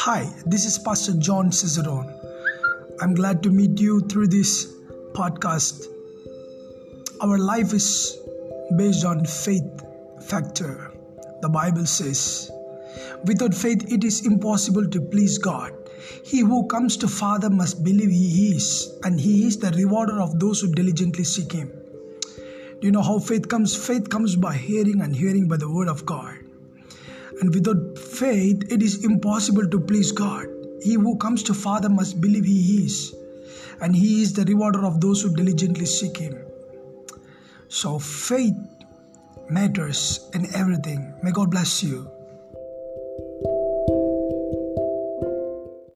Hi, this is Pastor John Cizeron. I'm glad to meet you through this podcast. Our life is based on faith factor. The Bible says, without faith it is impossible to please God. He who comes to Father must believe he is, and he is the rewarder of those who diligently seek him. Do you know how faith comes? Faith comes by hearing and hearing by the word of God. And without faith, it is impossible to please God. He who comes to Father must believe He is, and He is the rewarder of those who diligently seek Him. So, faith matters in everything. May God bless you.